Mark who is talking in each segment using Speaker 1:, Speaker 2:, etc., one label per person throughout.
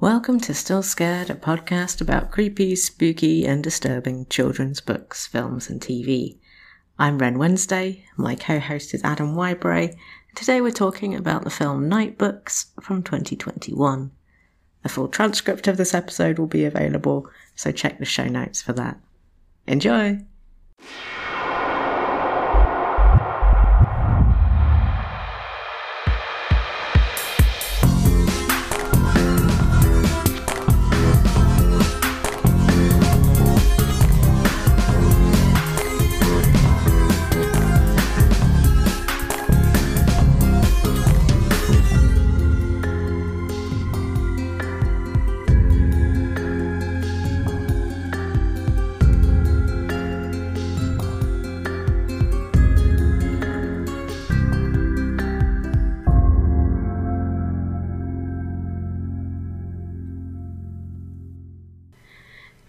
Speaker 1: Welcome to Still Scared, a podcast about creepy, spooky, and disturbing children's books, films, and TV. I'm Ren Wednesday. My co-host is Adam Whybray. Today we're talking about the film Nightbooks from 2021. A full transcript of this episode will be available, so check the show notes for that. Enjoy!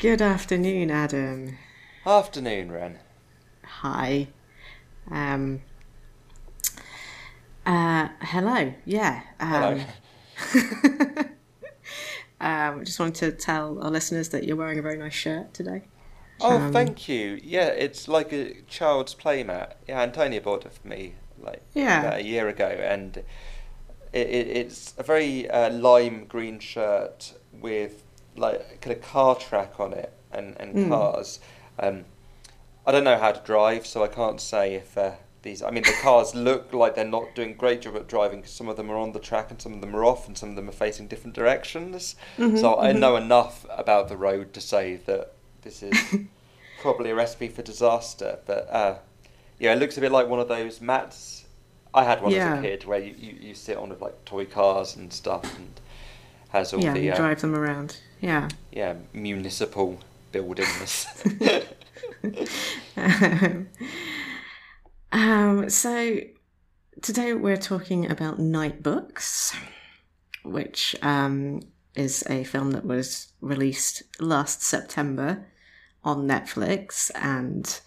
Speaker 1: Good afternoon, Adam.
Speaker 2: Afternoon, Ren.
Speaker 1: Hi. Um. Uh. Hello. Yeah. Um,
Speaker 2: Hello.
Speaker 1: um. Just wanted to tell our listeners that you're wearing a very nice shirt today.
Speaker 2: Oh,
Speaker 1: Um,
Speaker 2: thank you. Yeah, it's like a child's playmat. Yeah, Antonia bought it for me like
Speaker 1: Yeah.
Speaker 2: about a year ago, and it, it, it's a very uh, lime green shirt with like kind of car track on it and, and
Speaker 1: Mm.
Speaker 2: cars. Um, I don't know how to drive, so I can't say if uh, these. I mean, the cars look like they're not doing a great job at driving because some of them are on the track and some of them are off, and some of them are facing different directions.
Speaker 1: Mhm,
Speaker 2: so I
Speaker 1: mhm.
Speaker 2: know enough about the road to say that this is probably a recipe for disaster. But uh, yeah, it looks a bit like one of those mats. I had one
Speaker 1: Yeah.
Speaker 2: as a kid where you, you, you sit on with like toy cars and stuff and has all
Speaker 1: yeah.
Speaker 2: the
Speaker 1: You
Speaker 2: uh,
Speaker 1: drive them around. Yeah.
Speaker 2: yeah municipal buildings.
Speaker 1: um, so today we're talking about Nightbooks, which um, is a film that was released last September on Netflix, and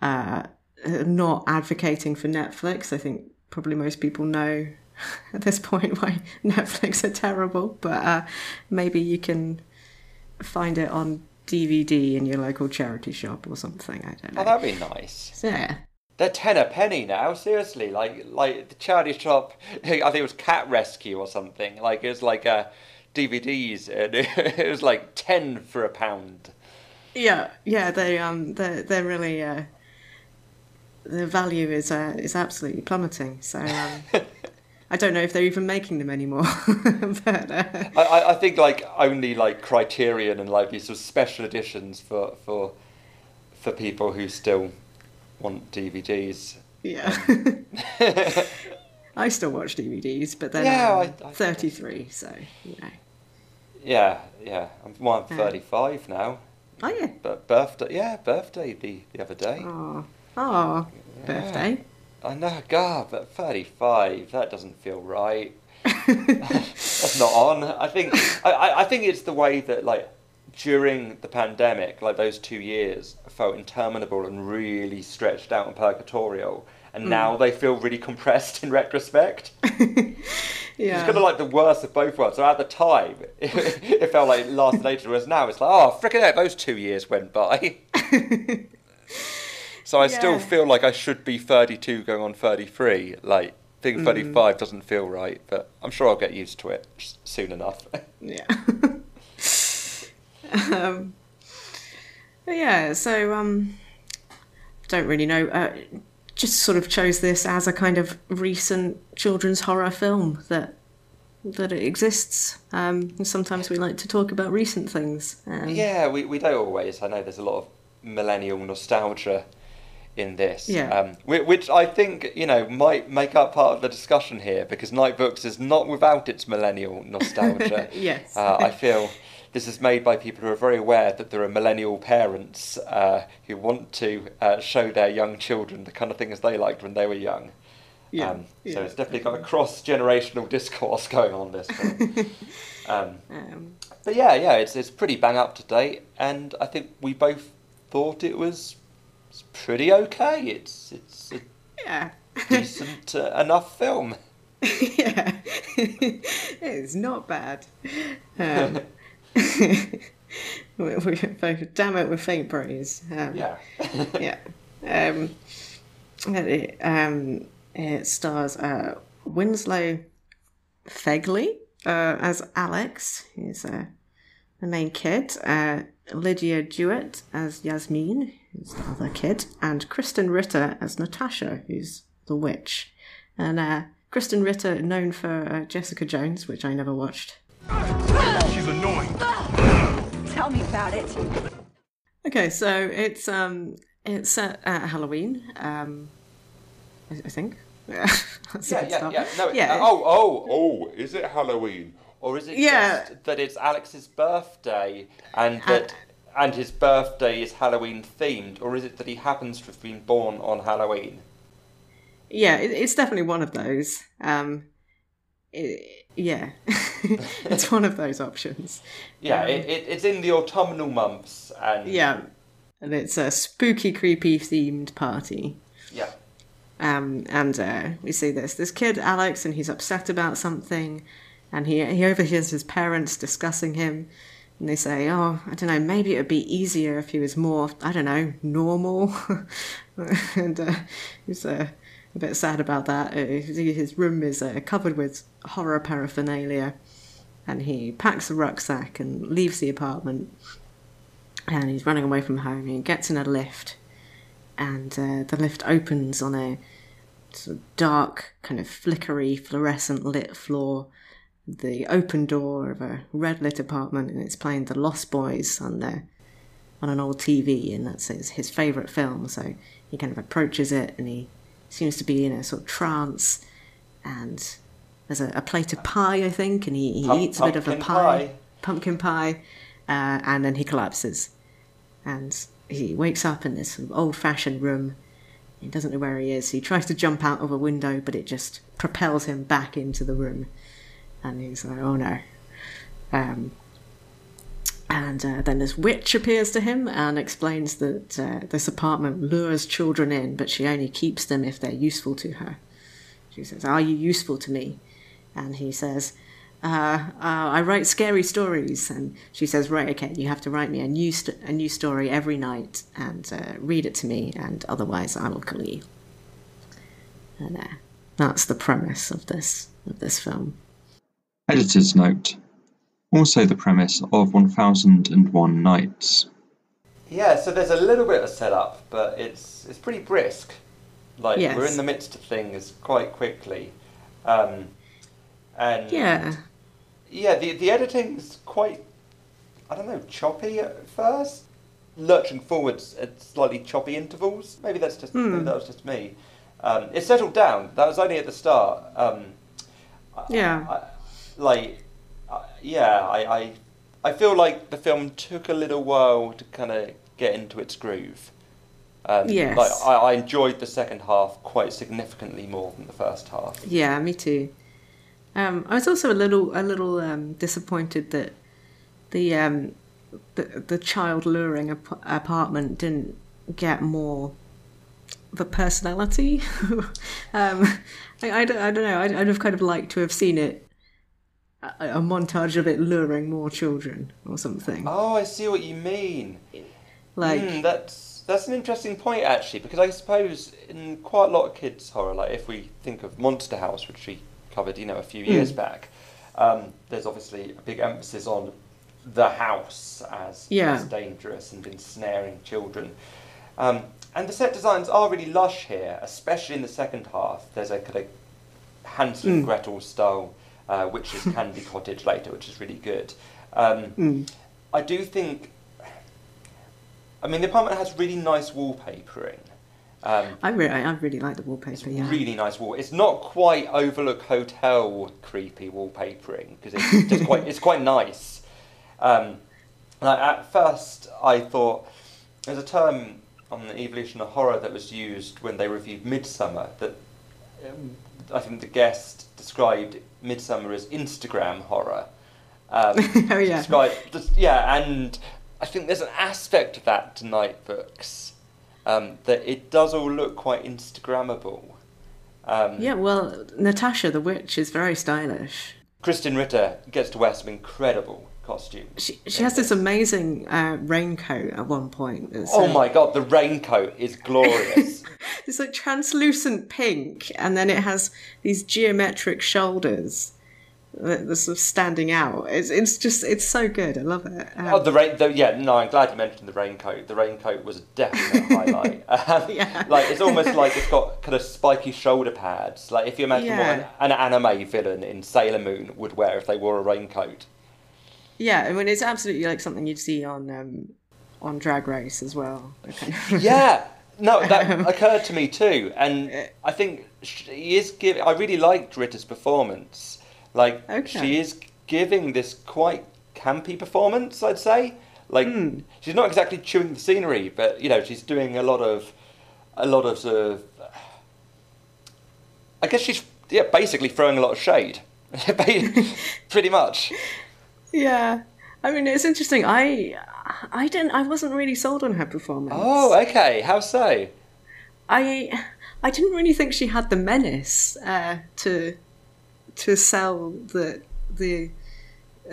Speaker 1: uh, not advocating for Netflix. I think probably most people know at this point why Netflix are terrible, but uh, maybe you can find it on DVD in your local charity shop or something. I don't know.
Speaker 2: oh, that'd be nice.
Speaker 1: Yeah.
Speaker 2: They're ten a penny now. Seriously, like like the charity shop. I think it was Cat Rescue or something. Like it was like uh, DVDs, and it was like ten for a pound.
Speaker 1: Yeah, yeah, they um they're they're really uh the value is uh is absolutely plummeting. So um I don't know if they're even making them anymore. but uh,
Speaker 2: I, I, think like only like Criterion and like these sort of special editions for for for people who still want DVDs.
Speaker 1: yeah. I still watch DVDs, but then
Speaker 2: Yeah,
Speaker 1: I'm
Speaker 2: I- I
Speaker 1: 33, so you know.
Speaker 2: yeah, yeah. I'm well, I'm
Speaker 1: Yeah.
Speaker 2: 35 now.
Speaker 1: Oh yeah.
Speaker 2: But birthday, yeah, birthday the the other day.
Speaker 1: Oh. Oh,
Speaker 2: Yeah.
Speaker 1: birthday.
Speaker 2: I know, God, but 35, that doesn't feel right. That's not on. I think I, I, think it's the way that like during the pandemic, like those two years felt interminable and really stretched out and purgatorial. And mm. now they feel really compressed in retrospect. It's kind of like the worst of both worlds. So at the time, it, it felt like it lasted ages, whereas now it's like, oh, freaking heck, those two years went by. So I still feel like I should be 32 going on 33. Like, being 35 doesn't feel right, but I'm sure I'll get used to it soon enough.
Speaker 1: Yeah. um, but yeah, so um, don't really know. Uh, just sort of chose this as a kind of recent children's horror film that that it exists. Um, sometimes we like to talk about recent things. Um,
Speaker 2: yeah, we, we don't always. I know there's a lot of millennial nostalgia in this.
Speaker 1: Yeah.
Speaker 2: Um, which I think, you know, might make up part of the discussion here because Nightbooks is not without its millennial nostalgia.
Speaker 1: Yes.
Speaker 2: Uh, I feel this is made by people who are very aware that there are millennial parents uh, who want to uh, show their young children the kind of things they liked when they were young.
Speaker 1: Yeah,
Speaker 2: Um, so
Speaker 1: yeah.
Speaker 2: it's definitely got a cross generational discourse going on this film. um,
Speaker 1: Um,
Speaker 2: but yeah, yeah, it's it's pretty bang up to date, and I think we both thought it was it's pretty okay. It's it's a
Speaker 1: yeah.
Speaker 2: decent uh, enough film.
Speaker 1: yeah, it's not bad. Um, we, we, damn it, with faint praise. Um,
Speaker 2: Yeah.
Speaker 1: yeah. Um, it, um, it stars uh, Winslow Fegley uh, as Alex, who's uh, the main kid, uh, Lidya Jewett as Yasmin, who's the other kid, and Krysten Ritter as Natasha, who's the witch. And uh, Krysten Ritter, known for uh, Jessica Jones, which I never watched.
Speaker 3: She's annoying.
Speaker 4: Tell me about it.
Speaker 1: Okay, so it's um it's set at Halloween, um, I, I think. That's
Speaker 2: Yeah, yeah,
Speaker 1: start.
Speaker 2: yeah. No,
Speaker 1: yeah.
Speaker 2: oh, oh, oh, is it Halloween? Or is it
Speaker 1: Yeah.
Speaker 2: just that it's Alex's birthday and that and his birthday is Halloween themed, or is it that he happens to have been born on Halloween?
Speaker 1: Yeah, it, it's definitely one of those. Um, it, yeah, it's one of those options.
Speaker 2: Yeah,
Speaker 1: Um,
Speaker 2: it, it, it's in the autumnal months and
Speaker 1: Yeah, and it's a spooky, creepy themed party.
Speaker 2: yeah.
Speaker 1: Um, and uh, we see this this kid Alex, and he's upset about something, and he he overhears his parents discussing him, and they say, "Oh, I don't know, maybe it would be easier if he was more, I don't know, normal." and uh, he's uh, a bit sad about that. Uh, his room is uh, covered with horror paraphernalia, and he packs a rucksack and leaves the apartment. And he's running away from home. He gets in a lift, and uh, the lift opens on a sort of dark, kind of flickery, fluorescent lit floor. The open door of a red lit apartment, and it's playing The Lost Boys on there on an old TV, and that's his, his favourite film. So he kind of approaches it, and he seems to be in a sort of trance. And there's a, a plate of pie, I think, and he, he
Speaker 2: Pump-
Speaker 1: eats a bit of a pie,
Speaker 2: pie.
Speaker 1: pumpkin pie, uh, and then he collapses. And he wakes up in this sort of old fashioned room. He doesn't know where he is. He tries to jump out of a window, but it just propels him back into the room. And he's like, oh no. Um, and uh, then this witch appears to him and explains that uh, this apartment lures children in, but she only keeps them if they're useful to her. She says, Are you useful to me? And he says, uh, uh, I write scary stories. And she says, Right, okay, you have to write me a new, st- a new story every night and uh, read it to me, and otherwise I will kill you. And uh, that's the premise of this of this film.
Speaker 5: Editor's note. Also the premise of 1001 Nights.
Speaker 2: Yeah, so there's a little bit of setup, but it's it's pretty brisk. Like
Speaker 1: Yes.
Speaker 2: we're in the midst of things quite quickly, um, and
Speaker 1: Yeah,
Speaker 2: yeah, the the editing's quite I don't know choppy at first, lurching forwards at slightly choppy intervals. Maybe that's just maybe that was just me. Um, it settled down. That was only at the start. Um, I-
Speaker 1: Yeah.
Speaker 2: I, like, uh, yeah, I, I I feel like the film took a little while to kind of get into its groove. Um,
Speaker 1: Yes.
Speaker 2: Like I, I enjoyed the second half quite significantly more than the first half.
Speaker 1: Yeah, me too. Um, I was also a little a little um, disappointed that the um, the, the child luring ap- apartment didn't get more of a personality. um, I, I, don't, I don't know. I'd, I'd have kind of liked to have seen it a, a montage of it luring more children or something.
Speaker 2: Oh, I see what you mean.
Speaker 1: Like
Speaker 2: Hmm, that's that's an interesting point actually, because I suppose in quite a lot of kids horror, like if we think of Monster House, which we covered, you know, a few years
Speaker 1: Hmm.
Speaker 2: back, um, there's obviously a big emphasis on the house as,
Speaker 1: Yeah.
Speaker 2: as dangerous and ensnaring children. Um, and the set designs are really lush here, especially in the second half. There's a kind of Hansel and Gretel style uh, is Candy Cottage later, which is really good. Um, I do think. I mean, the apartment has really nice wallpapering. Um,
Speaker 1: I really I really like the wallpaper.
Speaker 2: it's
Speaker 1: yeah.
Speaker 2: really nice wall. It's not quite Overlook Hotel creepy wallpapering because it's just quite it's quite nice. Um, like at first, I thought there's a term on the evolution of horror that was used when they reviewed Midsommar that um, I think the guest described Midsommar as Instagram horror. Um,
Speaker 1: Oh, yeah.
Speaker 2: describe- just- yeah, and I think there's an aspect of that to Nightbooks um, that it does all look quite Instagrammable. Um,
Speaker 1: Yeah, well, Natasha the witch is very stylish.
Speaker 2: Krysten Ritter gets to wear some incredible costumes.
Speaker 1: She, she has this amazing uh, raincoat at one point.
Speaker 2: Oh
Speaker 1: uh,
Speaker 2: my god, the raincoat is glorious.
Speaker 1: It's like translucent pink, and then it has these geometric shoulders that are sort of standing out. It's, it's just, it's so good. I love it. Um,
Speaker 2: oh, the rain. The, yeah, no, I'm glad you mentioned the raincoat. The raincoat was a definite highlight. Um,
Speaker 1: Yeah.
Speaker 2: Like it's almost like it's got kind of spiky shoulder pads. Like if you imagine
Speaker 1: Yeah.
Speaker 2: what an, an anime villain in Sailor Moon would wear if they wore a raincoat.
Speaker 1: Yeah, I mean, it's absolutely like something you'd see on um, on Drag Race as well.
Speaker 2: Yeah. No, that um, occurred to me too, and uh, I think she is giving. I really liked Ritter's performance. Like
Speaker 1: Okay.
Speaker 2: she is giving this quite campy performance. I'd say. Like hmm. she's not exactly chewing the scenery, but you know she's doing a lot of, a lot of sort of. I guess she's yeah basically throwing a lot of shade, pretty much.
Speaker 1: Yeah, I mean it's interesting. I I didn't. I wasn't really sold on her performance.
Speaker 2: Oh, okay. How so?
Speaker 1: I I didn't really think she had the menace uh, to to sell the the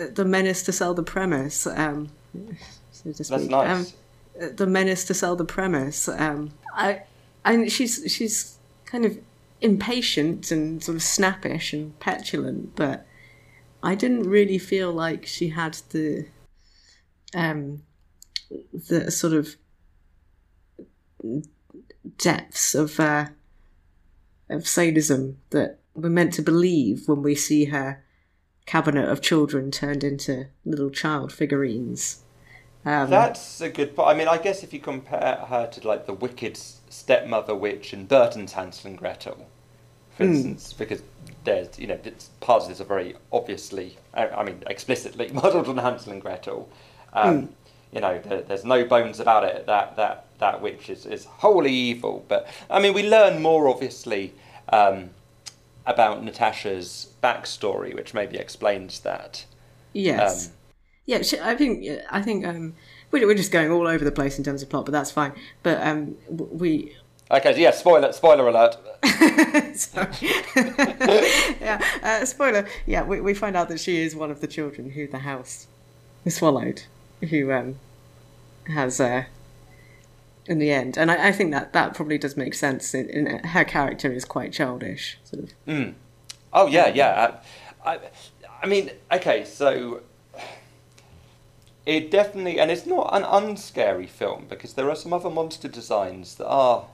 Speaker 1: uh, the menace to sell the premise. Um, so to speak.
Speaker 2: That's nice.
Speaker 1: Um, the menace to sell the premise. Um, I and she's she's kind of impatient and sort of snappish and petulant, but I didn't really feel like she had the um the sort of depths of uh, of sadism that we're meant to believe when we see her cabinet of children turned into little child figurines. Um,
Speaker 2: That's a good point. I mean, I guess if you compare her to like the wicked stepmother witch in Burton's Hansel and Gretel, for instance, because there's you know it's, parts of this are very obviously, I, I mean, explicitly modelled on Hansel and Gretel. Um, You know, there, there's no bones about it. That that that witch is, is wholly evil. But I mean, we learn more obviously um, about Natasha's backstory, which maybe explains that.
Speaker 1: yes,
Speaker 2: Um,
Speaker 1: yeah. I think I think um, we're, we're just going all over the place in terms of plot, but that's fine. But um, we
Speaker 2: Okay, so yeah, spoiler spoiler alert.
Speaker 1: Yeah, uh, spoiler. Yeah, we, we find out that she is one of the children who the house swallowed, who um, has uh, in the end, and I, I think that that probably does make sense. In, in her character is quite childish, sort of.
Speaker 2: Oh yeah, yeah. I, I, I mean, okay, so it definitely, and it's not an unscary film because there are some other monster designs that are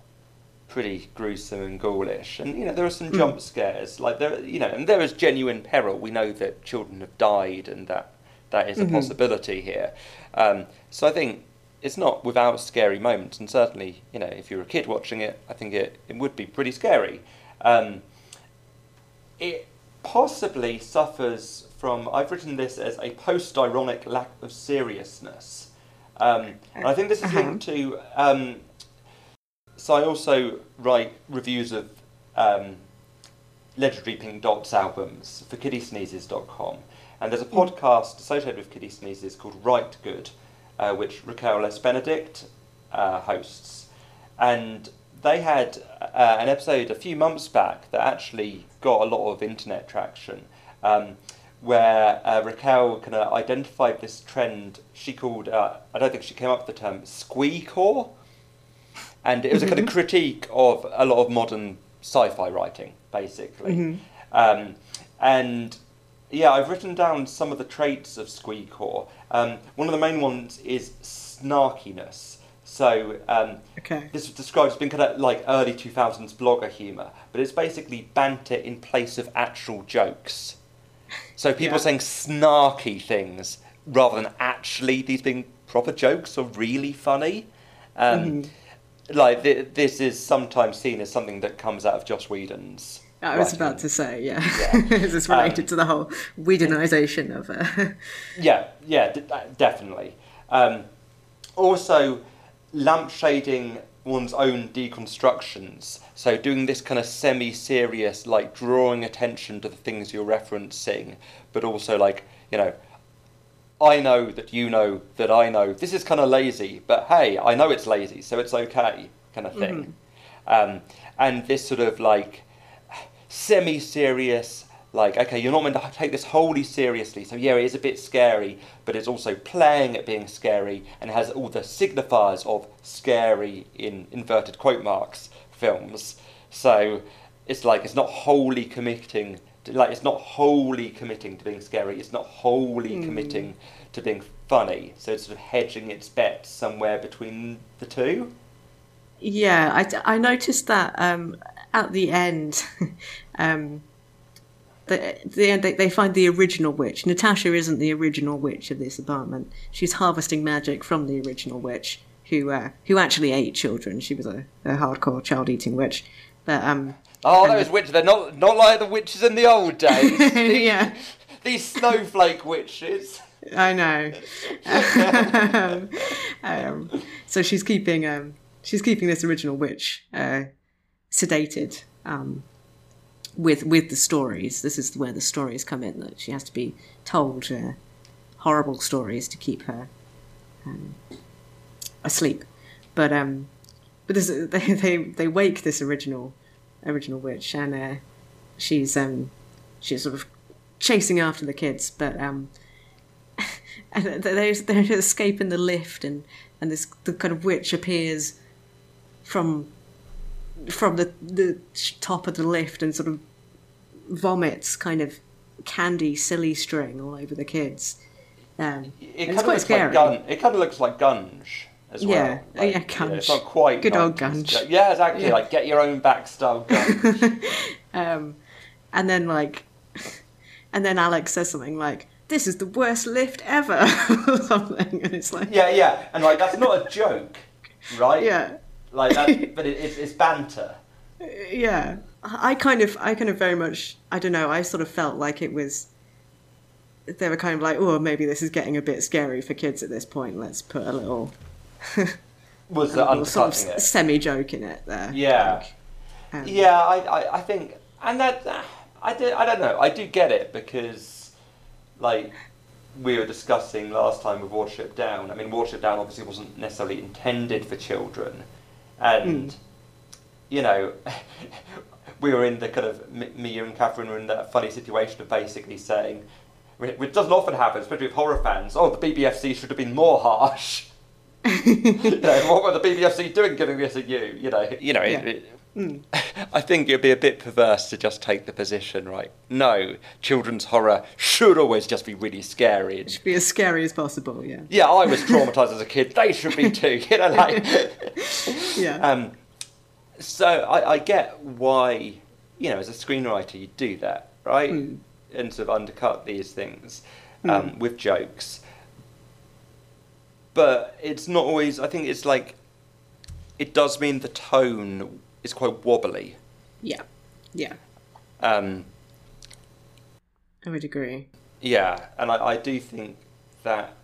Speaker 2: pretty gruesome and ghoulish, and you know there are some jump scares, like there, you know, and there is genuine peril. We know that children have died, and that that is a possibility here. Um, so I think it's not without scary moments, and certainly, you know, if you're a kid watching it, I think it, it would be pretty scary. Um, it possibly suffers from i've written this as a post-ironic lack of seriousness. Um, and i think this is linked to um, so i also write reviews of um, legendary pink dots albums for kittysneezes.com and there's a podcast associated with kitty sneezes called Rite Gud uh, which Raquel S. Benedict uh, hosts. And they had uh, an episode a few months back that actually got a lot of internet traction, um, where uh, Raquel kind of identified this trend. She called, uh, I don't think she came up with the term, squeecore. And it was a kind of critique of a lot of modern sci fi writing, basically. Um, and yeah, I've written down some of the traits of squeecore. Um, one of the main ones is snarkiness. So um,
Speaker 1: Okay.
Speaker 2: this was described as being kind of like early 2000s blogger humour, but it's basically banter in place of actual jokes. So people
Speaker 1: Yeah.
Speaker 2: saying snarky things rather than actually these being proper jokes or really funny. Um, Like th- this is sometimes seen as something that comes out of Joss Whedon's.
Speaker 1: I was
Speaker 2: writing.
Speaker 1: about to say, yeah,
Speaker 2: Yeah.
Speaker 1: is this related to the whole Whedonization of uh,
Speaker 2: Yeah, yeah, d- uh, definitely. Um, also, lampshading one's own deconstructions. So doing this kind of semi-serious, like drawing attention to the things you're referencing, but also like you know, I know that you know that I know. This is kind of lazy, but hey, I know it's lazy, so it's okay, kind of thing. Um, and this sort of like semi-serious. Like, okay, you're not meant to take this wholly seriously, so yeah, it is a bit scary, but it's also playing at being scary and has all the signifiers of scary in inverted quote marks films. So it's like it's not wholly committing like it's not wholly committing to being scary, it's not wholly committing to being funny. So it's sort of hedging its bets somewhere between the two.
Speaker 1: Yeah, I, I noticed that um, at the end, um, the, the end they, they find the original witch. Natasha isn't the original witch of this apartment. She's harvesting magic from the original witch, who uh, who actually ate children. She was a, a hardcore child eating witch. But um,
Speaker 2: Oh, those witches, they're not, not like the witches in the old days.
Speaker 1: yeah,
Speaker 2: These snowflake witches.
Speaker 1: I know. um, so she's keeping um, she's keeping this original witch uh, sedated um, with with the stories. This is where the stories come in. That she has to be told uh, horrible stories to keep her um, asleep. But um, but this, they they they wake this original original witch, and uh, she's um she's sort of chasing after the kids, but um and they're, they're escaping the lift and and this the kind of witch appears from from the the top of the lift and sort of vomits kind of candy silly string all over the kids um
Speaker 2: It kind of looks like gun. It kind of looks like Gunge as well.
Speaker 1: Yeah. Oh, yeah,
Speaker 2: It's not quite
Speaker 1: Good old
Speaker 2: 90s.
Speaker 1: Gunge.
Speaker 2: Yeah, exactly.
Speaker 1: Yeah.
Speaker 2: Like get your own back style
Speaker 1: um and then like and then alex says something like this is the worst lift ever or something and it's like
Speaker 2: yeah, yeah, and like that's not a joke, right?
Speaker 1: yeah
Speaker 2: Like that, but it, it's, it's banter.
Speaker 1: yeah i kind of i kind of very much i don't know i sort of felt like it was they were kind of like oh maybe this is getting a bit scary for kids at this point let's put a little,
Speaker 2: Was the
Speaker 1: sort of
Speaker 2: it?
Speaker 1: semi joke in it there
Speaker 2: Yeah.
Speaker 1: um,
Speaker 2: Yeah, I, I, I think, and that, I, do, I don't know, I do get it because, like, we were discussing last time with Watership Down. I mean, Watership Down obviously wasn't necessarily intended for children, and, you know, we were in the kind of, me, and Catherine were in that funny situation of basically saying, which doesn't often happen, especially with horror fans, oh, the BBFC should have been more harsh. you know, what were the BBFC doing giving this a U? You know, you know.
Speaker 1: Yeah.
Speaker 2: It, it, I think it'd be a bit perverse to just take the position, right? No, children's horror should always just be really scary. It should
Speaker 1: be as scary as possible yeah
Speaker 2: yeah, I was traumatized as a kid. They should be too. You know, like.
Speaker 1: yeah
Speaker 2: Um, so I, I get why, you know, as a screenwriter, you do that, right? And sort of undercut these things um, with jokes. But it's not always. I think it's like, it does mean the tone is quite wobbly.
Speaker 1: yeah yeah
Speaker 2: Um,
Speaker 1: i would agree
Speaker 2: Yeah, and I, I do think that,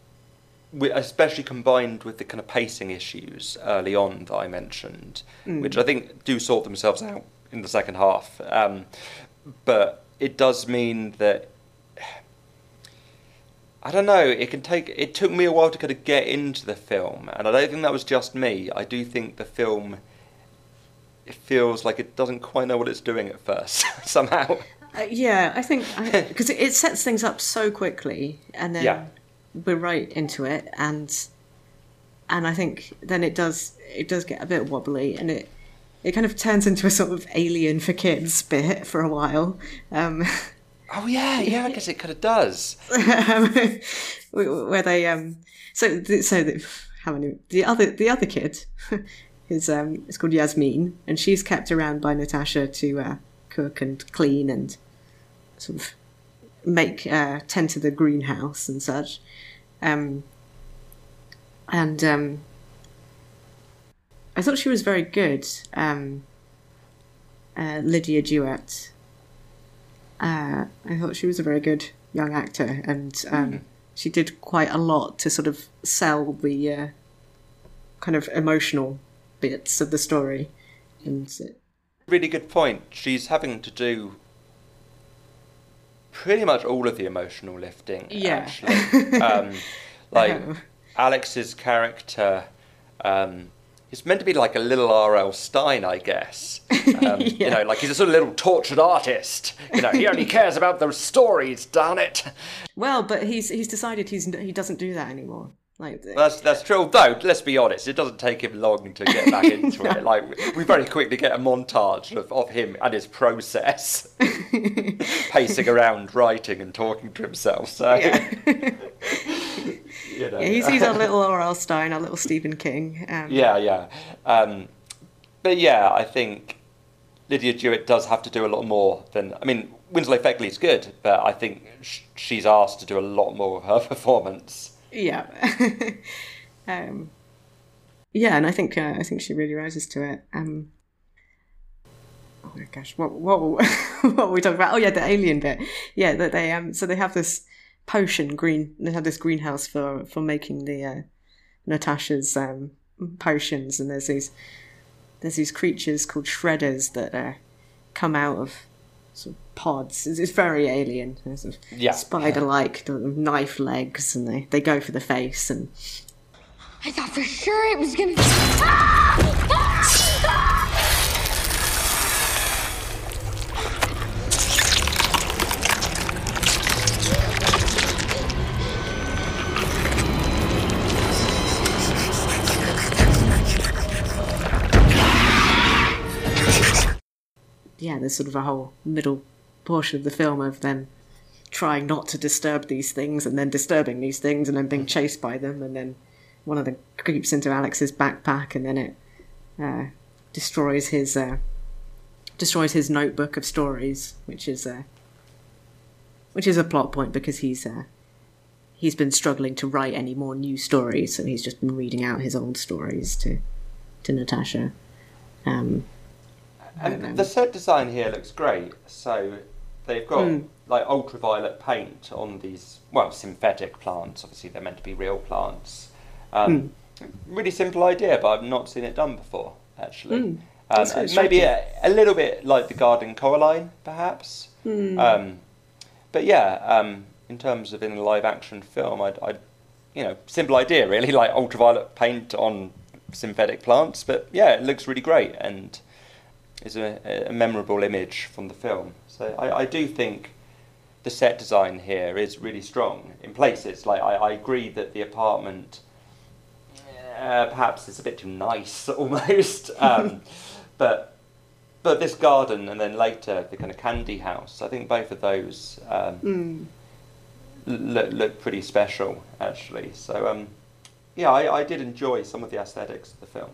Speaker 2: wi- especially combined with the kind of pacing issues early on that I mentioned, which I think do sort themselves out in the second half, um, but it does mean that. I don't know. It can take. It took me a while to kind of get into the film, and I don't think that was just me. I do think the film. It feels like it doesn't quite know what it's doing at first somehow.
Speaker 1: Uh, yeah, I think because it, it sets things up so quickly, and then
Speaker 2: Yeah.
Speaker 1: we're right into it, and and I think then it does it does get a bit wobbly, and it it kind of turns into a sort of alien for kids bit for a while, um,
Speaker 2: Oh yeah, yeah. I guess it kind of does.
Speaker 1: where they um so so the, how many the other the other kid is um is called Yasmin, and she's kept around by Natasha to uh, cook and clean and sort of make uh, tend to the greenhouse and such. Um, and um, I thought she was very good. Um, uh, Lidya Jewett. Uh, I thought she was a very good young actor, and um, she did quite a lot to sort of sell the uh, kind of emotional bits of the story. And
Speaker 2: really good point. She's having to do pretty much all of the emotional lifting.
Speaker 1: Yeah.
Speaker 2: Actually, um, like
Speaker 1: Oh.
Speaker 2: Alex's character, um, he's meant to be like a little R.L. Stine, I guess. Um, You know, like he's a sort of little tortured artist. You know, he only cares about those stories, darn it.
Speaker 1: Well, but he's he's decided he's he doesn't do that anymore. Like
Speaker 2: That's that's true. Though, let's be honest, it doesn't take him long to get back into it. Like we very quickly get a montage of, of him and his process, pacing around, writing and talking to himself. So, you know.
Speaker 1: Yeah, he's, he's our little R.L. Stine, our little Stephen King. Um,
Speaker 2: Yeah, yeah. Um, but yeah, I think Lidya Jewett does have to do a lot more than. I mean, Winslow Fegley's good, but I think sh- she's asked to do a lot more of her performance.
Speaker 1: Yeah. um, yeah, and I think uh, I think she really rises to it. Um, oh my gosh, what what what were we talking about? Oh yeah, the alien bit. Yeah, that they um so they have this potion green. They have this greenhouse for for making the uh, Natasha's um potions, and there's these there's these creatures called shredders that uh, come out of sort of pods. It's, it's very alien. There's sort of
Speaker 2: Yeah.
Speaker 1: spider-like knife legs, and they, they go for the face. And
Speaker 6: I thought for sure it was gonna.
Speaker 1: Yeah, there's sort of a whole middle portion of the film of them trying not to disturb these things, and then disturbing these things, and then being chased by them, and then one of them creeps into Alex's backpack, and then it uh, destroys his uh, destroys his notebook of stories, which is a which is a plot point because he's uh, he's been struggling to write any more new stories, so he's just been reading out his old stories to to Natasha. Um,
Speaker 2: And the set design here looks great. So they've got like ultraviolet paint on these, well, synthetic plants. Obviously, they're meant to be real plants. Um, Really simple idea, but I've not seen it done before, actually. Um,
Speaker 1: That's
Speaker 2: maybe a, a little bit like the Garden Coraline, perhaps. Um, but yeah, um, in terms of in a live action film, I'd, I'd, you know, simple idea really, like ultraviolet paint on synthetic plants. But yeah, it looks really great and is a, a memorable image from the film. So I, I do think the set design here is really strong in places. Like I, I agree that the apartment uh, perhaps is a bit too nice almost, um, but but this garden and then later the kind of candy house. I think both of those um, l- look look pretty special actually. So um, yeah, I, I did enjoy some of the aesthetics of the film.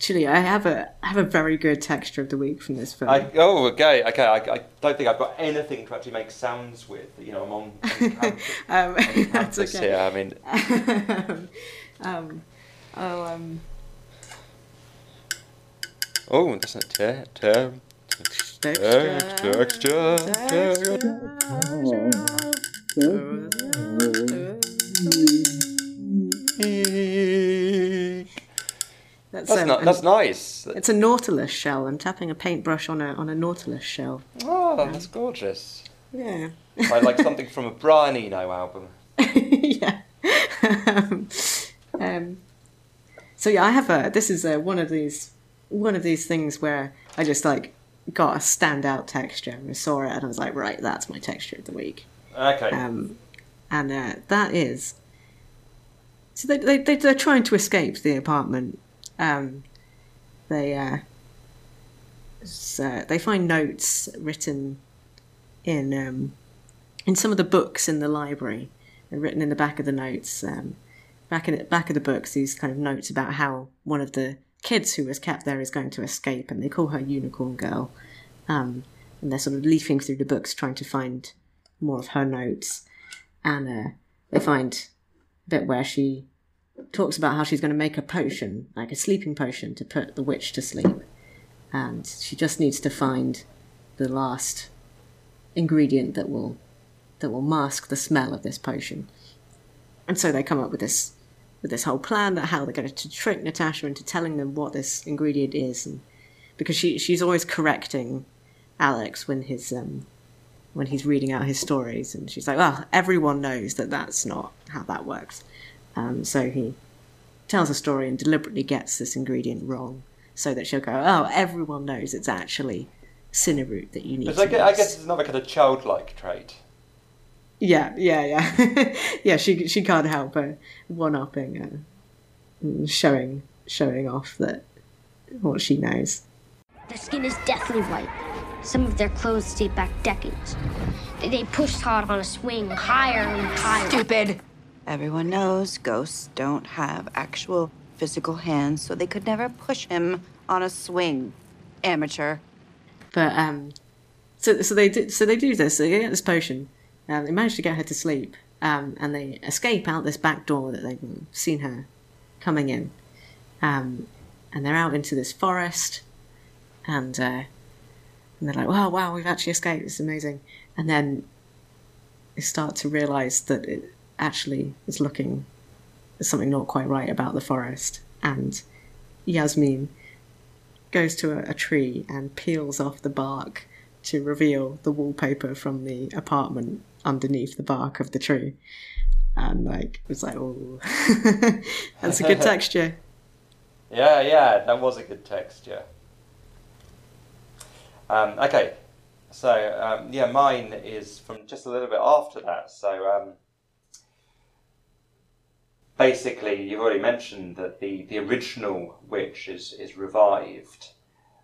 Speaker 1: Actually, I have a I have a very good texture of the week from this film.
Speaker 2: I, oh, okay, okay. I, I don't think I've got anything to actually make sounds with. You know, I'm on, on
Speaker 1: um, that's okay.
Speaker 2: here. I mean,
Speaker 1: Oh, um,
Speaker 2: oh, that's not ter- ter-
Speaker 1: texture,
Speaker 2: texture,
Speaker 1: texture. That's,
Speaker 2: That's
Speaker 1: um,
Speaker 2: not. That's nice.
Speaker 1: It's a nautilus shell. I'm tapping a paintbrush on a on a nautilus shell.
Speaker 2: Oh, that's gorgeous.
Speaker 1: Yeah.
Speaker 2: I like something from a Brian Eno album.
Speaker 1: yeah. um, um, so yeah, I have a. This is a, one of these one of these things where I just like got a standout texture and I saw it and I was like, right, that's my texture of the week.
Speaker 2: Okay.
Speaker 1: Um, and uh, that is. So they, they, they they're trying to escape the apartment. Um, they uh, so they find notes written in um, in some of the books in the library, and written in the back of the notes. Um, back in the back of the books, these kind of notes about how one of the kids who was kept there is going to escape, and they call her Unicorn Girl. Um, and they're sort of leafing through the books trying to find more of her notes, and uh, they find a bit where she talks about how she's going to make a potion, like a sleeping potion, to put the witch to sleep, and she just needs to find the last ingredient that will that will mask the smell of this potion. And so they come up with this with this whole plan that how they're going to trick Natasha into telling them what this ingredient is, and because she she's always correcting Alex when his um when he's reading out his stories, and she's like, "Well, everyone knows that that's not how that works." Um, so he tells a story and deliberately gets this ingredient wrong, so that she'll go, "Oh, everyone knows it's actually cinnaroot that you need."
Speaker 2: But
Speaker 1: to
Speaker 2: I guess, I guess it's another kind of childlike trait.
Speaker 1: Yeah, yeah, yeah, yeah. She she can't help but one upping, uh, and showing showing off that what she knows.
Speaker 6: Their skin is deathly white. Some of their clothes date back decades. They, they push Todd on a swing higher and higher.
Speaker 4: Stupid. Everyone knows ghosts don't have actual physical hands, so they could never push him on a swing. Amateur.
Speaker 1: But um, so so they do, so they do this. They get this potion. Um, they manage to get her to sleep, um, and they escape out this back door that they've seen her coming in. Um, and they're out into this forest, and uh, and they're like, "Wow, wow, we've actually escaped! It's amazing!" And then they start to realize that it actually is looking there's something not quite right about the forest, and Yasmin goes to a, a tree and peels off the bark to reveal the wallpaper from the apartment underneath the bark of the tree. And like it's like, oh, that's a good texture.
Speaker 2: Yeah, yeah, that was a good texture. Um, okay, so um, yeah, mine is from just a little bit after that. So um, basically, you've already mentioned that the, the original witch is is revived,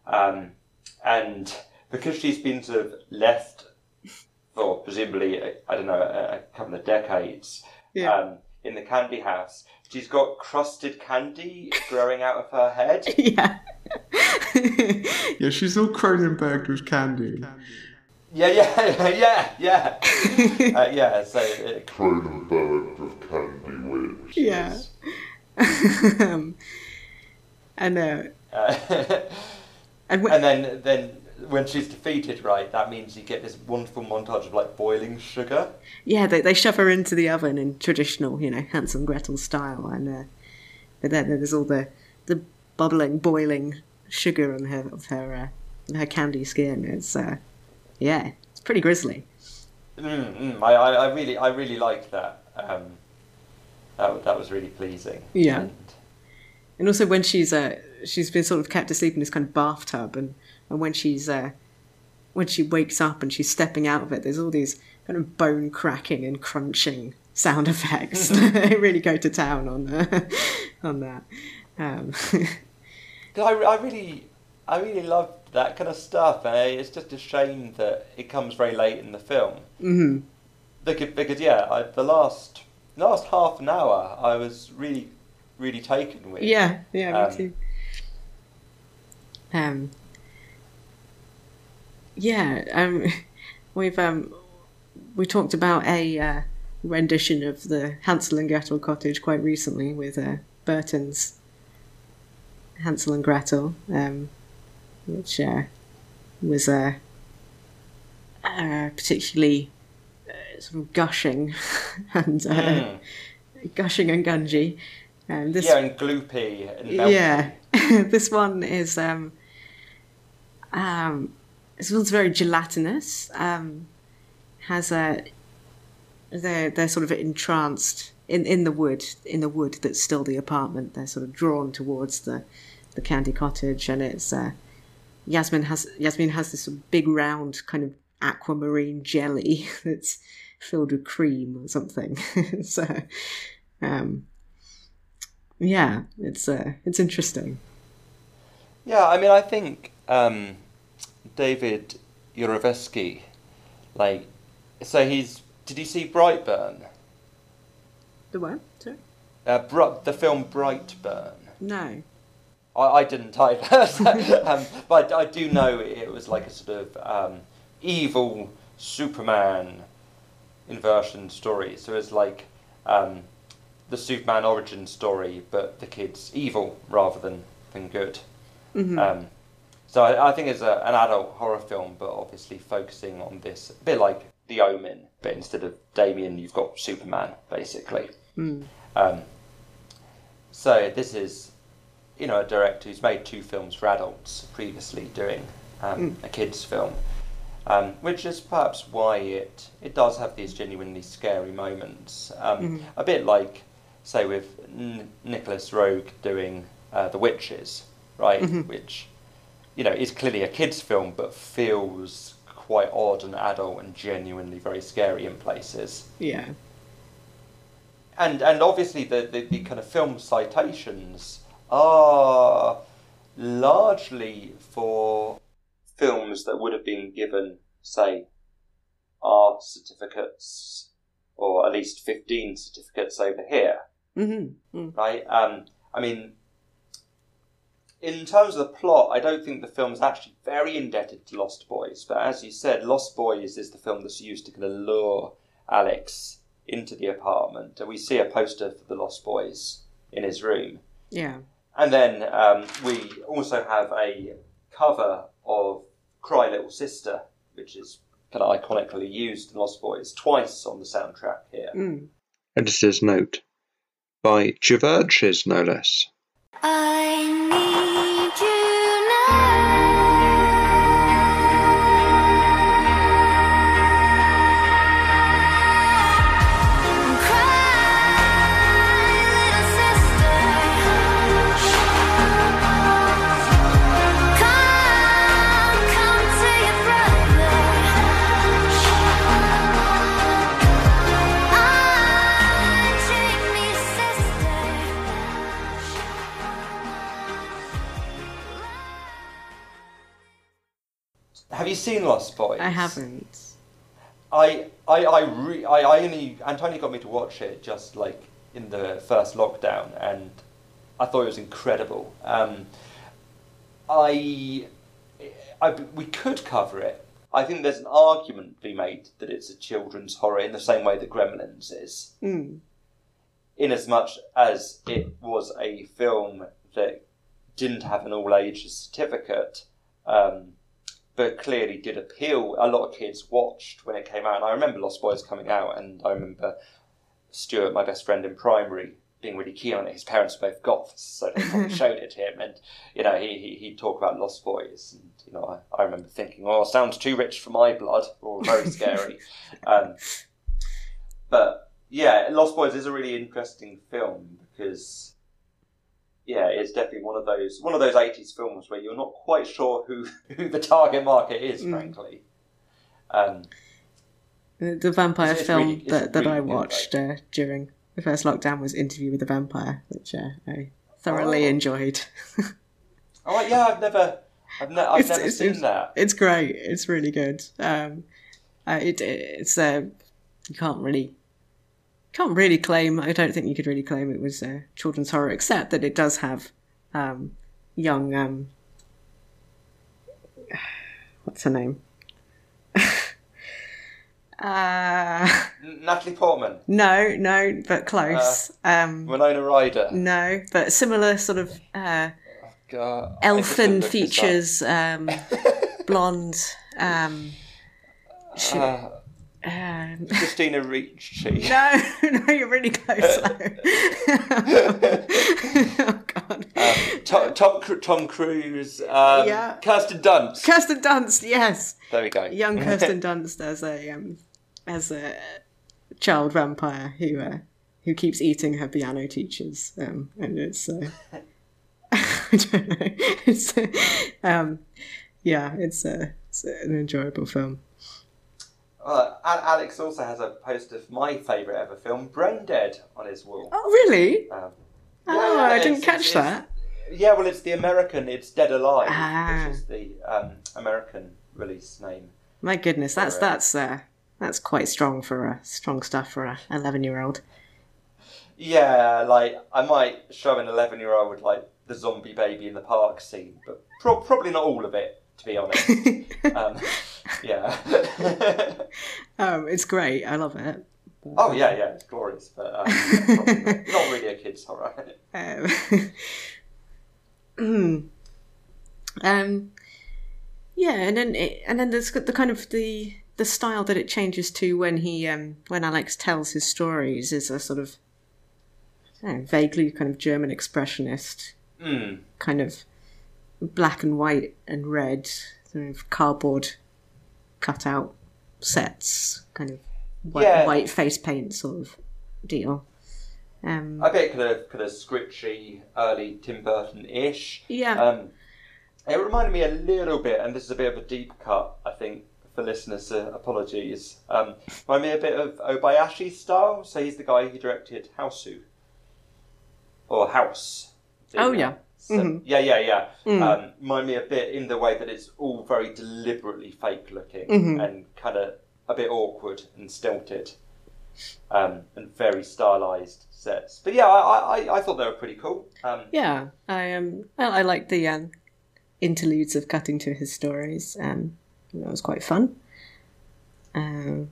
Speaker 2: um, and because she's been sort of left for presumably I don't know a, a couple of decades
Speaker 1: Yeah.
Speaker 2: um, in the candy house, she's got crusted candy growing out of her head.
Speaker 1: yeah.
Speaker 7: Yeah, she's all Cronenberged with candy.
Speaker 2: Yeah, yeah, yeah, yeah, uh, yeah. So uh,
Speaker 3: Cronenberg of Candy Witch.
Speaker 1: Yeah. um, and uh,
Speaker 2: uh,
Speaker 1: and, w-
Speaker 2: and then then when she's defeated, right, that means you get this wonderful montage of like boiling sugar.
Speaker 1: yeah, they, they shove her into the oven in traditional, you know, Hansel and Gretel style, and uh, but then there's all the the bubbling, boiling sugar on her of her uh, her candy skin. It's uh, yeah, it's pretty grisly.
Speaker 2: Mm, mm, I, I, I really I really liked that. Um, that that was really pleasing.
Speaker 1: Yeah.
Speaker 2: And-
Speaker 1: And also when she's uh, she's been sort of kept asleep in this kind of bathtub, and, and when she's uh, when she wakes up and she's stepping out of it, there's all these kind of bone cracking and crunching sound effects. they really go to town on uh, on that. Um,
Speaker 2: I, I really, I really love that kind of stuff. And it's just a shame that it comes very late in the film.
Speaker 1: mhm.
Speaker 2: Because, because yeah, I, the last last half an hour, I was really, really taken with.
Speaker 1: Yeah, yeah, me
Speaker 2: Um,
Speaker 1: too. Um, yeah, um, we've um, we talked about a uh, rendition of the Hansel and Gretel cottage quite recently with uh, Burton's Hansel and Gretel, um, which uh, was uh, uh, particularly uh, sort of gushing and uh,
Speaker 2: Mm.
Speaker 1: gushing and gungy. Um, this
Speaker 2: Yeah, and gloopy and
Speaker 1: yeah, this one is um, um, this one's very gelatinous. Um, has a they're they're sort of entranced in, in the wood in the wood that's still the apartment. They're sort of drawn towards the the candy cottage, and it's uh, Yasmin has Yasmin has this big round kind of aquamarine jelly that's filled with cream or something. so, um, yeah, it's uh, it's interesting.
Speaker 2: Yeah, I mean, I think um, David Yarovesky, like, so he's. Did you see Brightburn?
Speaker 1: The what? Sorry?
Speaker 2: Uh, Br- the film Brightburn.
Speaker 1: No.
Speaker 2: I, I didn't either, um, but I, I do know it was like a sort of um, evil Superman inversion story. So it's like um, the Superman origin story, but the kid's evil rather than, than good. Um, so I, I think it's a, an adult horror film, but obviously focusing on this, a bit like The Omen, but instead of Damien, you've got Superman, basically. Um, so this is, you know, a director who's made two films for adults previously, doing um, a kids' film, um, which is perhaps why it it does have these genuinely scary moments, um, a bit like say with N- Nicolas Roeg doing uh, The Witches, right?
Speaker 1: Mm-hmm.
Speaker 2: Which, you know, is clearly a kids' film, but feels quite odd and adult and genuinely very scary in places.
Speaker 1: Yeah.
Speaker 2: And and obviously the, the, the kind of film citations are largely for films that would have been given, say, R certificates, or at least 15 certificates over here,
Speaker 1: Mm-hmm. Mm.
Speaker 2: right? Um, I mean, in terms of the plot, I don't think the film's actually very indebted to Lost Boys, but as you said, Lost Boys is the film that's used to kind of lure Alex into the apartment, and we see a poster for the Lost Boys in his room.
Speaker 1: Yeah.
Speaker 2: And then um, we also have a cover of Cry Little Sister, which is kind of iconically used in Lost Boys twice on the soundtrack here.
Speaker 1: Mm.
Speaker 5: Editor's note. By Giverches, no less.
Speaker 6: I need
Speaker 2: Have you seen Lost Boys?
Speaker 1: I haven't.
Speaker 2: I I I, re- I I only Antonia got me to watch it just like in the first lockdown, and I thought it was incredible. Um, I, I we could cover it. I think there's an argument to be made that it's a children's horror in the same way that Gremlins is,
Speaker 1: Mm.
Speaker 2: in as much as it was a film that didn't have an all ages certificate. Um, but clearly did appeal. A lot of kids watched when it came out, and I remember Lost Boys coming out, and I remember Stuart, my best friend in primary, being really keen on it. His parents were both goths, so they showed it to him, and you know he he he'd talk about Lost Boys, and you know I, I remember thinking, oh, sounds too rich for my blood, or very scary. um, but yeah, Lost Boys is a really interesting film because yeah, it's definitely one of those one of those eighties films where you're not quite sure who who the target market is,
Speaker 1: Mm.
Speaker 2: frankly. Um,
Speaker 1: The, the vampire
Speaker 2: It's- it's
Speaker 1: film
Speaker 2: really-
Speaker 1: that, that I
Speaker 2: really good,
Speaker 1: watched uh, during the first lockdown was Interview with the Vampire, which uh, I thoroughly
Speaker 2: Oh.
Speaker 1: enjoyed.
Speaker 2: oh yeah, I've never, I've, ne- I've
Speaker 1: It's-
Speaker 2: never
Speaker 1: it's-
Speaker 2: seen
Speaker 1: it's-
Speaker 2: that.
Speaker 1: It's great. It's really good. Um, uh, it, it's uh, you can't really can't really claim. I don't think you could really claim it was uh, children's horror, except that it does have um, young. Um, what's her name? uh,
Speaker 2: Natalie Portman,
Speaker 1: no, no, but close. um,
Speaker 2: Winona Ryder.
Speaker 1: no, but similar sort of uh,
Speaker 2: God,
Speaker 1: elfin
Speaker 2: looked this up.
Speaker 1: features, um, blonde. Um, she-
Speaker 2: Uh,
Speaker 1: um,
Speaker 2: Christina Ricci.
Speaker 1: no, no, you're really close. though. oh God,
Speaker 2: Um, Tom, Tom, Tom Cruise. Um,
Speaker 1: Yeah.
Speaker 2: Kirsten Dunst.
Speaker 1: Kirsten Dunst, yes,
Speaker 2: there we go.
Speaker 1: young Kirsten Dunst as a um, as a child vampire who uh, who keeps eating her piano teachers, um, and it's uh, I don't know, it's um, yeah, it's, uh, it's an enjoyable film.
Speaker 2: Uh, Alex also has a poster of my favourite ever film, Brain Dead, on his wall.
Speaker 1: Oh, really?
Speaker 2: Um,
Speaker 1: Oh, I didn't catch
Speaker 2: it's-
Speaker 1: that.
Speaker 2: Yeah, well, it's the American. It's Dead Alive,
Speaker 1: Ah.
Speaker 2: which is the um, American release name.
Speaker 1: My goodness, that's
Speaker 2: Alright.
Speaker 1: that's uh, that's quite strong for a strong stuff for a eleven year old.
Speaker 2: Yeah, like I might show an eleven-year-old with like the zombie baby in the park scene, but pro- probably not all of it, to be honest. um, yeah.
Speaker 1: Um, it's great. I love it.
Speaker 2: oh yeah, yeah, it's glorious, but um, not, not really a kids' horror.
Speaker 1: Um, um, yeah, and then it, and then there's the kind of the the style that it changes to when he um, when Alex tells his stories is a sort of know, vaguely kind of German expressionist
Speaker 2: Mm.
Speaker 1: kind of black and white and red sort of cardboard cutout sets kind of white,
Speaker 2: Yeah.
Speaker 1: white face paint sort of deal Um,
Speaker 2: a bit kind of kind of scritchy, early Tim Burton ish.
Speaker 1: yeah.
Speaker 2: Um, it reminded me a little bit, and this is a bit of a deep cut, I think, for listeners. Uh, apologies. Um, reminded me a bit of Obayashi style. So he's the guy who directed Hausu or House.
Speaker 1: Oh, yeah.
Speaker 2: So-
Speaker 1: Mhm.
Speaker 2: yeah, yeah, yeah.
Speaker 1: Mm.
Speaker 2: Um, remind me a bit in the way that it's all very deliberately fake looking
Speaker 1: Mhm.
Speaker 2: and kind of a bit awkward and stilted, um, and very stylized sets. But yeah, I, I, I thought they were pretty cool. Um,
Speaker 1: Yeah, I um, I, I like the um, interludes of cutting to his stories. Um, that was quite fun. Um,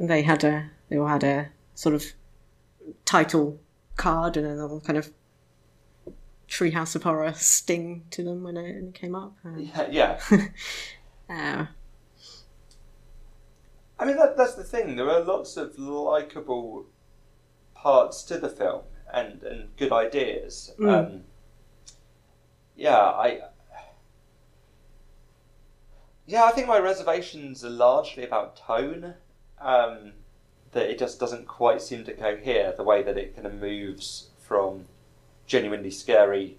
Speaker 1: they had a they all had a sort of title card and a little kind of Treehouse of Horror sting to them when it, when it came up. Um,
Speaker 2: yeah, yeah.
Speaker 1: uh,
Speaker 2: I mean, that, that's the thing. There are lots of likable parts to the film and, and good ideas.
Speaker 1: Mm.
Speaker 2: Um, yeah, I. Yeah, I think my reservations are largely about tone. Um, that it just doesn't quite seem to cohere the way that it kind of moves from genuinely scary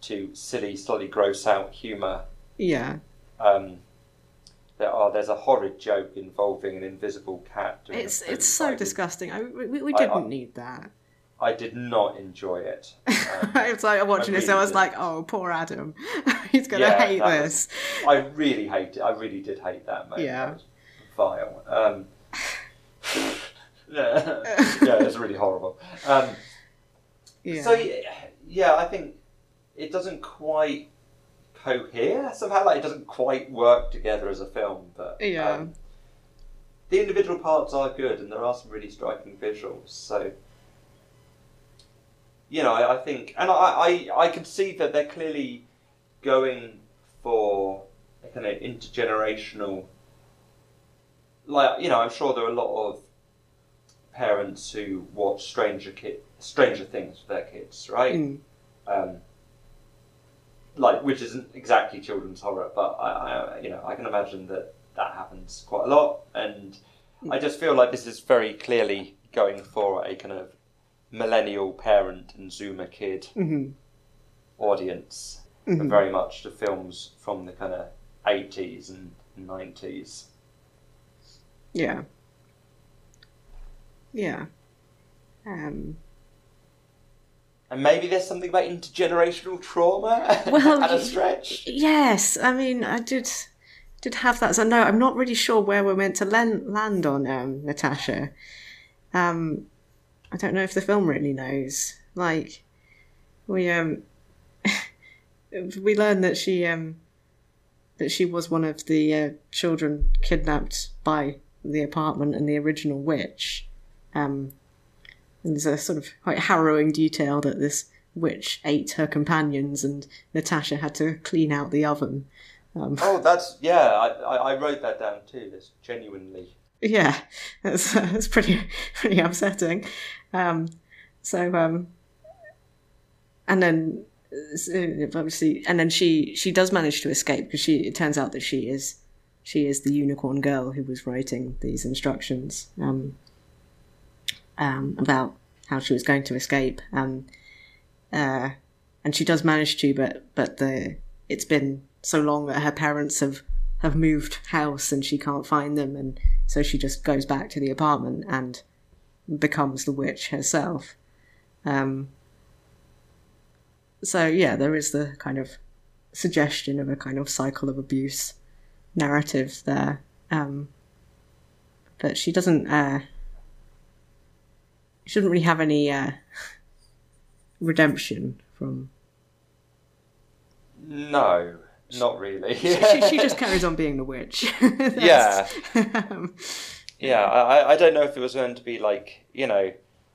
Speaker 2: to silly, slightly gross out humour
Speaker 1: yeah,
Speaker 2: um, there are there's a horrid joke involving an invisible cat. doing
Speaker 1: it's it's so disgusting. I, we, we didn't
Speaker 2: I-
Speaker 1: need that.
Speaker 2: I did not enjoy it. Um,
Speaker 1: it's like I'm watching
Speaker 2: I
Speaker 1: this, I was
Speaker 2: did.
Speaker 1: like, "Oh, poor Adam, he's gonna
Speaker 2: Yeah,
Speaker 1: hate this."
Speaker 2: was- I really hate it. I really did hate that moment.
Speaker 1: Yeah.
Speaker 2: That was vile. Um, yeah, yeah, it's really horrible. Um,
Speaker 1: Yeah.
Speaker 2: So yeah, yeah, I think it doesn't quite cohere somehow. Like it doesn't quite work together as a film. But
Speaker 1: Yeah.
Speaker 2: um, the individual parts are good, and there are some really striking visuals. So you know, I, I think, and I, I I can see that they're clearly going for a kind of intergenerational. Like you know, I'm sure there are a lot of parents who watch Stranger Kid, Stranger Things for their kids, right?
Speaker 1: Mm.
Speaker 2: um, like which isn't exactly children's horror, but I, I, you know, I can imagine that that happens quite a lot, and I just feel like this is very clearly going for a kind of millennial parent and Zoomer kid
Speaker 1: Mhm.
Speaker 2: audience,
Speaker 1: Mhm.
Speaker 2: and very much the films from the kind of eighties and nineties.
Speaker 1: Yeah. Yeah. Um,
Speaker 2: And maybe there's something about intergenerational trauma
Speaker 1: Well,
Speaker 2: at a stretch.
Speaker 1: yes, I mean, I did did have that. So no, I'm not really sure where we're meant to land, land on um, Natasha. Um, I don't know if the film really knows. Like, we um, we learned that she um, that she was one of the uh, children kidnapped by the apartment and the original witch. Um, and there's a sort of quite harrowing detail that this witch ate her companions and Natasha had to clean out the oven. Um,
Speaker 2: Oh, that's yeah. I, I, I wrote that down too. That's genuinely
Speaker 1: yeah, that's, that's pretty pretty upsetting. Um, so, um, and then uh, obviously, and then she she does manage to escape because she it turns out that she is she is the unicorn girl who was writing these instructions um, um, about how she was going to escape. Um, uh, and she does manage to, but but the it's been so long that her parents have have moved house and she can't find them, and so she just goes back to the apartment and becomes the witch herself. Um, so yeah, there is the kind of suggestion of a kind of cycle of abuse narrative there, um, but she doesn't. Uh, doesn't really have any uh, redemption from.
Speaker 2: no, not really.
Speaker 1: She, she, she just carries on being the witch.
Speaker 2: Yeah.
Speaker 1: Um,
Speaker 2: Yeah, I, I don't know if it was going to be like, you know,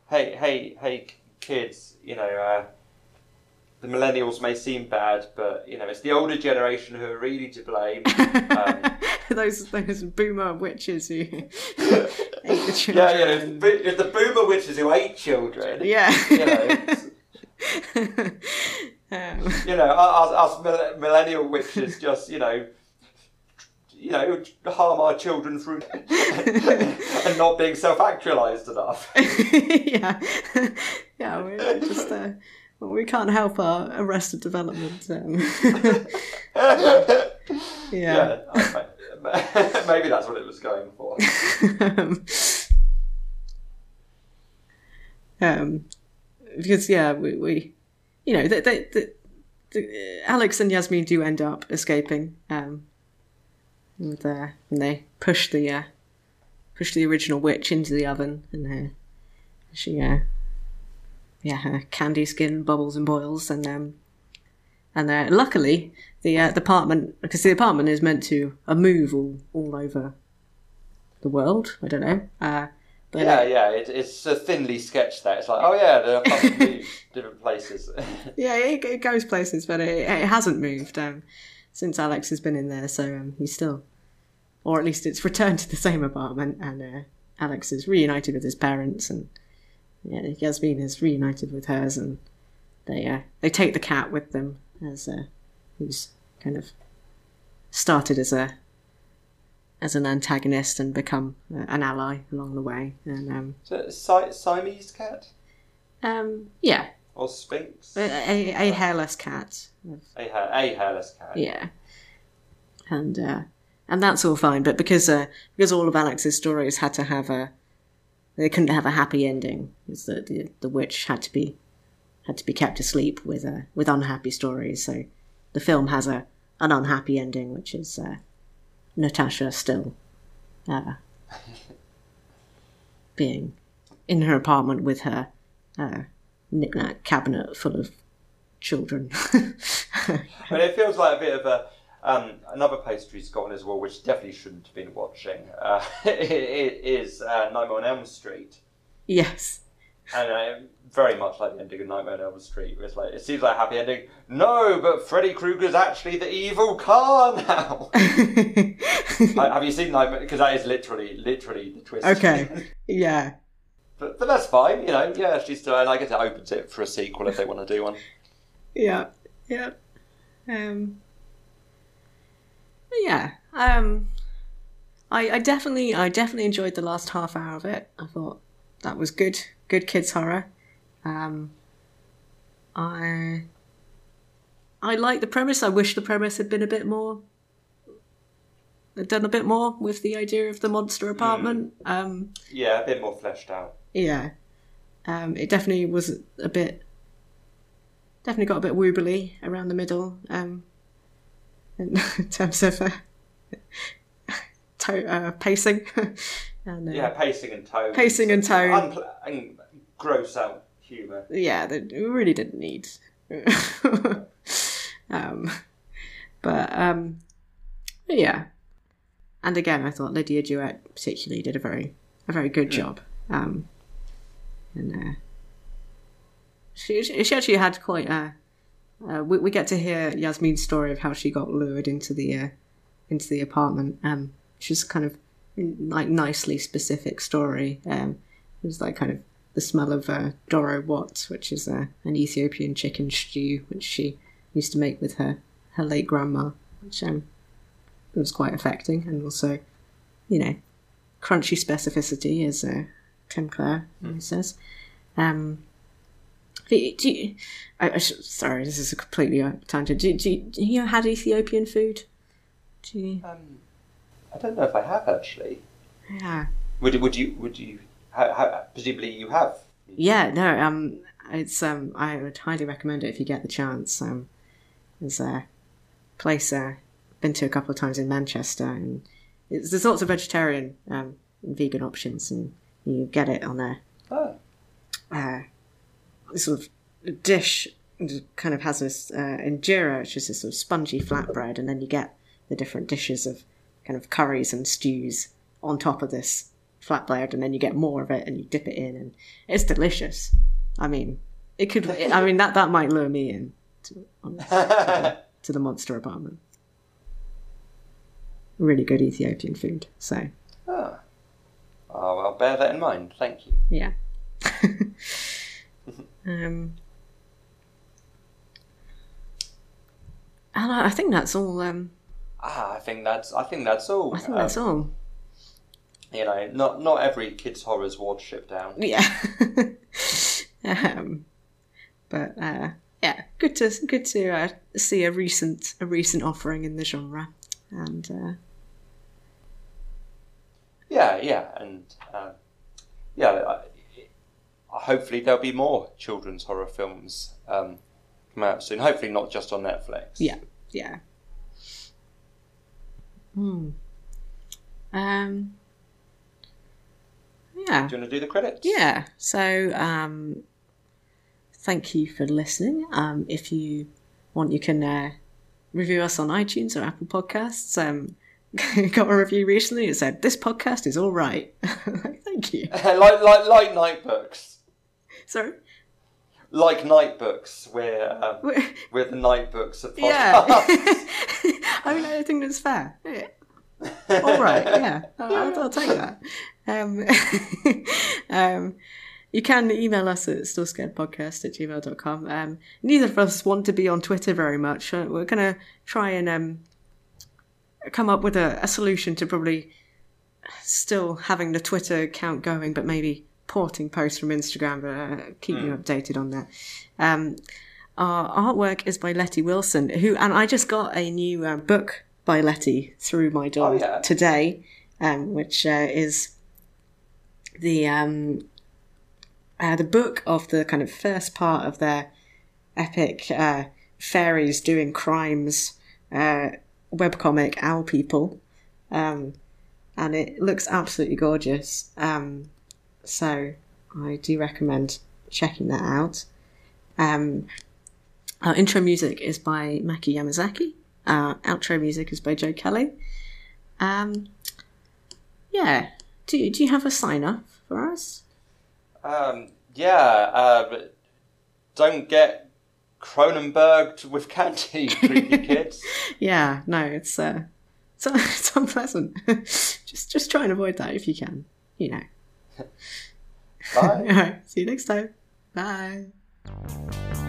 Speaker 2: hey, hey, hey, kids, you know, uh, the millennials may seem bad, but, you know, it's the older generation who are really to blame. Um,
Speaker 1: those those boomer witches who the children.
Speaker 2: yeah, it's the, boomer witches who ate children.
Speaker 1: Yeah.
Speaker 2: You know,
Speaker 1: um,
Speaker 2: you know, us, us millennial witches just, you know, you know, harm our children through and not being self-actualized enough.
Speaker 1: yeah, yeah. We we're just uh, well, we can't help our arrested development. Um, yeah.
Speaker 2: Yeah, I- maybe that's what it was going for.
Speaker 1: um, um, because yeah, we, we you know, they, they, they, the, Alex and Yasmin do end up escaping. Um, and, uh, and they push the uh, push the original witch into the oven, and uh, she, uh, yeah, her candy skin bubbles and boils, and um, and uh, luckily the uh, the apartment because the apartment is meant to uh, move all all over the world. I don't know. Uh, but
Speaker 2: Yeah, yeah, it, it's a thinly sketched there. It's like, oh yeah, they're probably different places.
Speaker 1: yeah, it, it goes places, but it, it hasn't moved um, since Alex has been in there. So um, he's still, or at least it's returned to the same apartment, and uh, Alex is reunited with his parents, and yeah, Yasmin is reunited with hers, and they uh, they take the cat with them as uh, who's kind of started as a as an antagonist and become uh, an ally along the way, and um,
Speaker 2: So, Si- Siamese cat
Speaker 1: um, yeah,
Speaker 2: or Sphinx?
Speaker 1: a, a, a hairless cat.
Speaker 2: A, ha- a hairless cat.
Speaker 1: Yeah, and uh, and that's all fine. But because uh, because all of Alex's stories had to have a, they couldn't have a happy ending. Because the, the the witch had to be had to be kept asleep with uh, with unhappy stories. So the film has a an unhappy ending, which is uh, Natasha still uh, being in her apartment with her uh, knickknack cabinet full of children.
Speaker 2: But it feels like a bit of a um, another poster he's got on his which definitely shouldn't have been watching. Uh, is uh, Nightmare on Elm Street,
Speaker 1: yes.
Speaker 2: and uh, very much like the ending of Nightmare on Elm Street. It's like it seems like a happy ending. No, but Freddy Krueger's actually the evil car now. Have you seen Nightmare? Because that is literally, literally the twist.
Speaker 1: Okay. Yeah.
Speaker 2: but, but that's fine. You know, yeah, she's still, and I guess it opens it for a sequel if they want to do one.
Speaker 1: Yeah. Yeah. Um. Yeah. Um. I, I definitely I definitely enjoyed the last half hour of it. I thought that was good. Good kids horror. Um. I. I like the premise. I wish the premise had been a bit more. Done a bit more with the idea of the monster apartment. Um.
Speaker 2: Yeah, a bit more fleshed out.
Speaker 1: Yeah. Um, it definitely was a bit. Definitely got a bit woobly around the middle. Um, in terms of uh, to- uh, pacing. and, uh,
Speaker 2: Yeah, pacing and tone.
Speaker 1: Pacing and tone.
Speaker 2: Unpl- and gross out humour.
Speaker 1: yeah, that we really didn't need. um, but um, yeah, and again, I thought Lidya Jewett particularly did a very a very good job. Um, and uh, she she actually had quite a. Uh, we, we get to hear Yasmin's story of how she got lured into the uh, into the apartment, um, which is kind of like nicely specific story. Um, it was like kind of the smell of uh, Doro Wat, which is uh, an Ethiopian chicken stew, which she used to make with her her late grandma, which um, was quite affecting, and also, you know, crunchy specificity, as uh, Tim Clare says. Um, do you, I, I sh- sorry, this is a completely uh, tangent. Do, do, you- do you had Ethiopian food? Do you,
Speaker 2: Um, I don't know if I have actually.
Speaker 1: yeah.
Speaker 2: Would would you would you? How, how, presumably you have.
Speaker 1: Yeah, no, um, it's um, I would highly recommend it if you get the chance. Um, there's a place uh, I've been to a couple of times in Manchester, and it's, there's lots of vegetarian um, and vegan options, and you get it on a
Speaker 2: Oh,
Speaker 1: uh, sort of dish. Kind of has this uh, injera, which is this sort of spongy flatbread, and then you get the different dishes of kind of curries and stews on top of this flatbread, and then you get more of it, and you dip it in, and it's delicious. I mean, it could. I mean, that that might lure me in to, um, to the monster apartment. Really good Ethiopian food. So ah.
Speaker 2: ah, oh. oh, I'll bear that in mind. Thank you.
Speaker 1: yeah. um, and I I think that's all. Um,
Speaker 2: Ah, I think that's I think that's all.
Speaker 1: I think that's
Speaker 2: Um,
Speaker 1: all.
Speaker 2: You know, not not every kids horror's watership down.
Speaker 1: Yeah. um, but uh, yeah, good to good to uh, see a recent a recent offering in the genre, and uh,
Speaker 2: Yeah, yeah, and uh, yeah, hopefully there'll be more children's horror films um, come out soon. Hopefully not just on Netflix.
Speaker 1: yeah, yeah. Hmm. Um. Yeah.
Speaker 2: Do you want to do the credits?
Speaker 1: Yeah. So, um, thank you for listening. Um, if you want, you can uh, review us on iTunes or Apple Podcasts. Um, got a review recently. It said this podcast is all right. Thank you.
Speaker 2: like like like Nightbooks.
Speaker 1: Sorry.
Speaker 2: Like Nightbooks, we're um,
Speaker 1: We're-
Speaker 2: we're the Nightbooks of podcasts.
Speaker 1: Yeah. I mean, I think that's fair. Yeah. All right. Yeah. I'll, I'll, I'll take that. Um, um, you can email us at stillscaredpodcast at gmail.com. Um, neither of us want to be on Twitter very much. We're going to try and um, come up with a, a solution to probably still having the Twitter account going, but maybe porting posts from Instagram, but uh, keep you updated on that. Um, our artwork is by Letty Wilson, who, and I just got a new uh, book by Letty through my door
Speaker 2: Oh, yeah.
Speaker 1: today, um, which uh, is the um, uh, the book of the kind of first part of their epic uh, fairies doing crimes uh, webcomic Owl People, um, and it looks absolutely gorgeous. Um, so I do recommend checking that out. Um, our intro music is by Maki Yamazaki. Our outro music is by Joe Kelly. Um, yeah. Do, do you have a sign off for us?
Speaker 2: Um, yeah, uh, but don't get Cronenberged with candy, creepy kids.
Speaker 1: Yeah, no, it's uh, it's, it's unpleasant. just just try and avoid that if you can. You know.
Speaker 2: Bye.
Speaker 1: All right. See you next time. Bye.